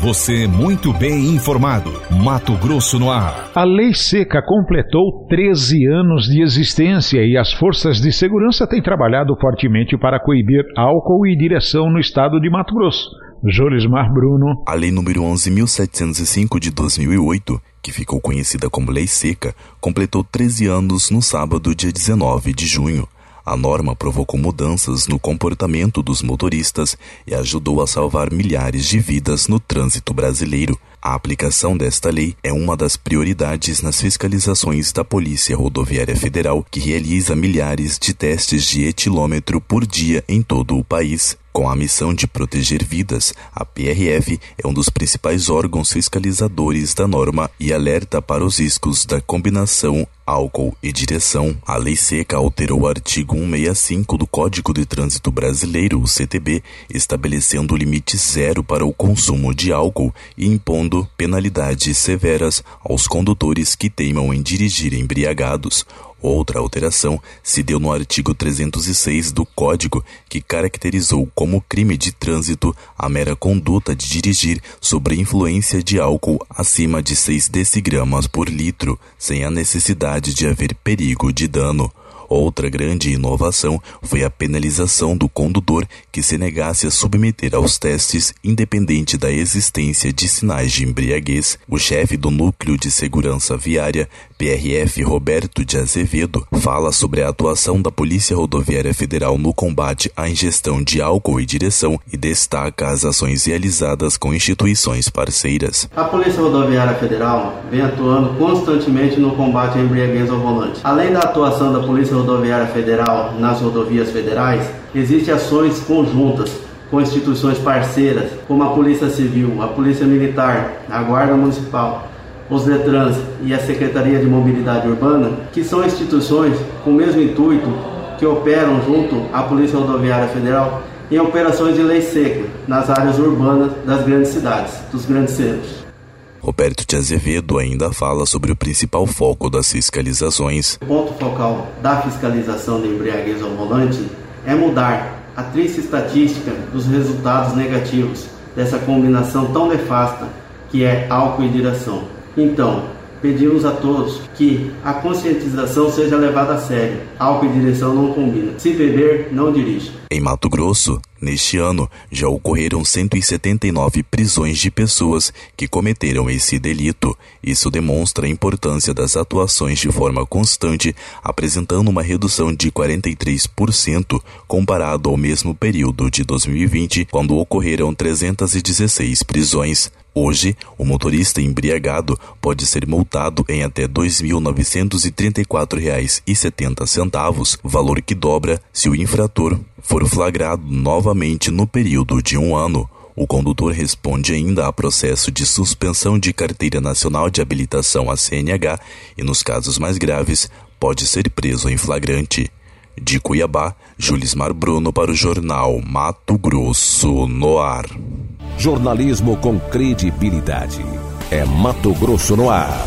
Você muito bem informado. Mato Grosso no ar. A Lei Seca completou 13 anos de existência e as forças de segurança têm trabalhado fortemente para coibir álcool e direção no estado de Mato Grosso. Jolismar Bruno. A Lei número 11.705 de 2008, que ficou conhecida como Lei Seca, completou 13 anos no sábado, dia 19 de junho. A norma provocou mudanças no comportamento dos motoristas e ajudou a salvar milhares de vidas no trânsito brasileiro. A aplicação desta lei é uma das prioridades nas fiscalizações da Polícia Rodoviária Federal, que realiza milhares de testes de etilômetro por dia em todo o país. Com a missão de proteger vidas, a PRF é um dos principais órgãos fiscalizadores da norma e alerta para os riscos da combinação álcool e direção. A lei seca alterou o artigo 165 do Código de Trânsito Brasileiro, o CTB, estabelecendo limite zero para o consumo de álcool e impondo penalidades severas aos condutores que teimam em dirigir embriagados. Outra alteração se deu no artigo 306 do Código, que caracterizou como crime de trânsito a mera conduta de dirigir sobre influência de álcool acima de 6 decigramas por litro, sem a necessidade de haver perigo de dano. Outra grande inovação foi a penalização do condutor que se negasse a submeter aos testes, independente da existência de sinais de embriaguez. O chefe do Núcleo de Segurança Viária, PRF Roberto de Azevedo, fala sobre a atuação da Polícia Rodoviária Federal no combate à ingestão de álcool e direção e destaca as ações realizadas com instituições parceiras. A Polícia Rodoviária Federal vem atuando constantemente no combate à embriaguez ao volante. Além da atuação da Polícia Rodoviária Federal nas rodovias federais, existem ações conjuntas com instituições parceiras, como a Polícia Civil, a Polícia Militar, a Guarda Municipal, os Detrans e a Secretaria de Mobilidade Urbana, que são instituições com o mesmo intuito que operam junto à Polícia Rodoviária Federal em operações de lei seca nas áreas urbanas das grandes cidades, dos grandes centros. Roberto de Azevedo ainda fala sobre o principal foco das fiscalizações. O ponto focal da fiscalização de embriaguez ao volante é mudar a triste estatística dos resultados negativos dessa combinação tão nefasta que é álcool e direção. Então, pedimos a todos que a conscientização seja levada a sério. Álcool e direção não combinam. Se beber, não dirija. Em Mato Grosso, neste ano, já ocorreram 179 prisões de pessoas que cometeram esse delito. Isso demonstra a importância das atuações de forma constante, apresentando uma redução de 43% comparado ao mesmo período de 2020, quando ocorreram 316 prisões. Hoje, o motorista embriagado pode ser multado em até R$ 2.934,70, valor que dobra se o infrator for flagrado novamente no período de um ano. O condutor responde ainda a processo de suspensão de carteira nacional de habilitação a CNH e, nos casos mais graves, pode ser preso em flagrante. De Cuiabá, Julismar Bruno para o jornal Mato Grosso no ar. Jornalismo com credibilidade. É Mato Grosso no ar.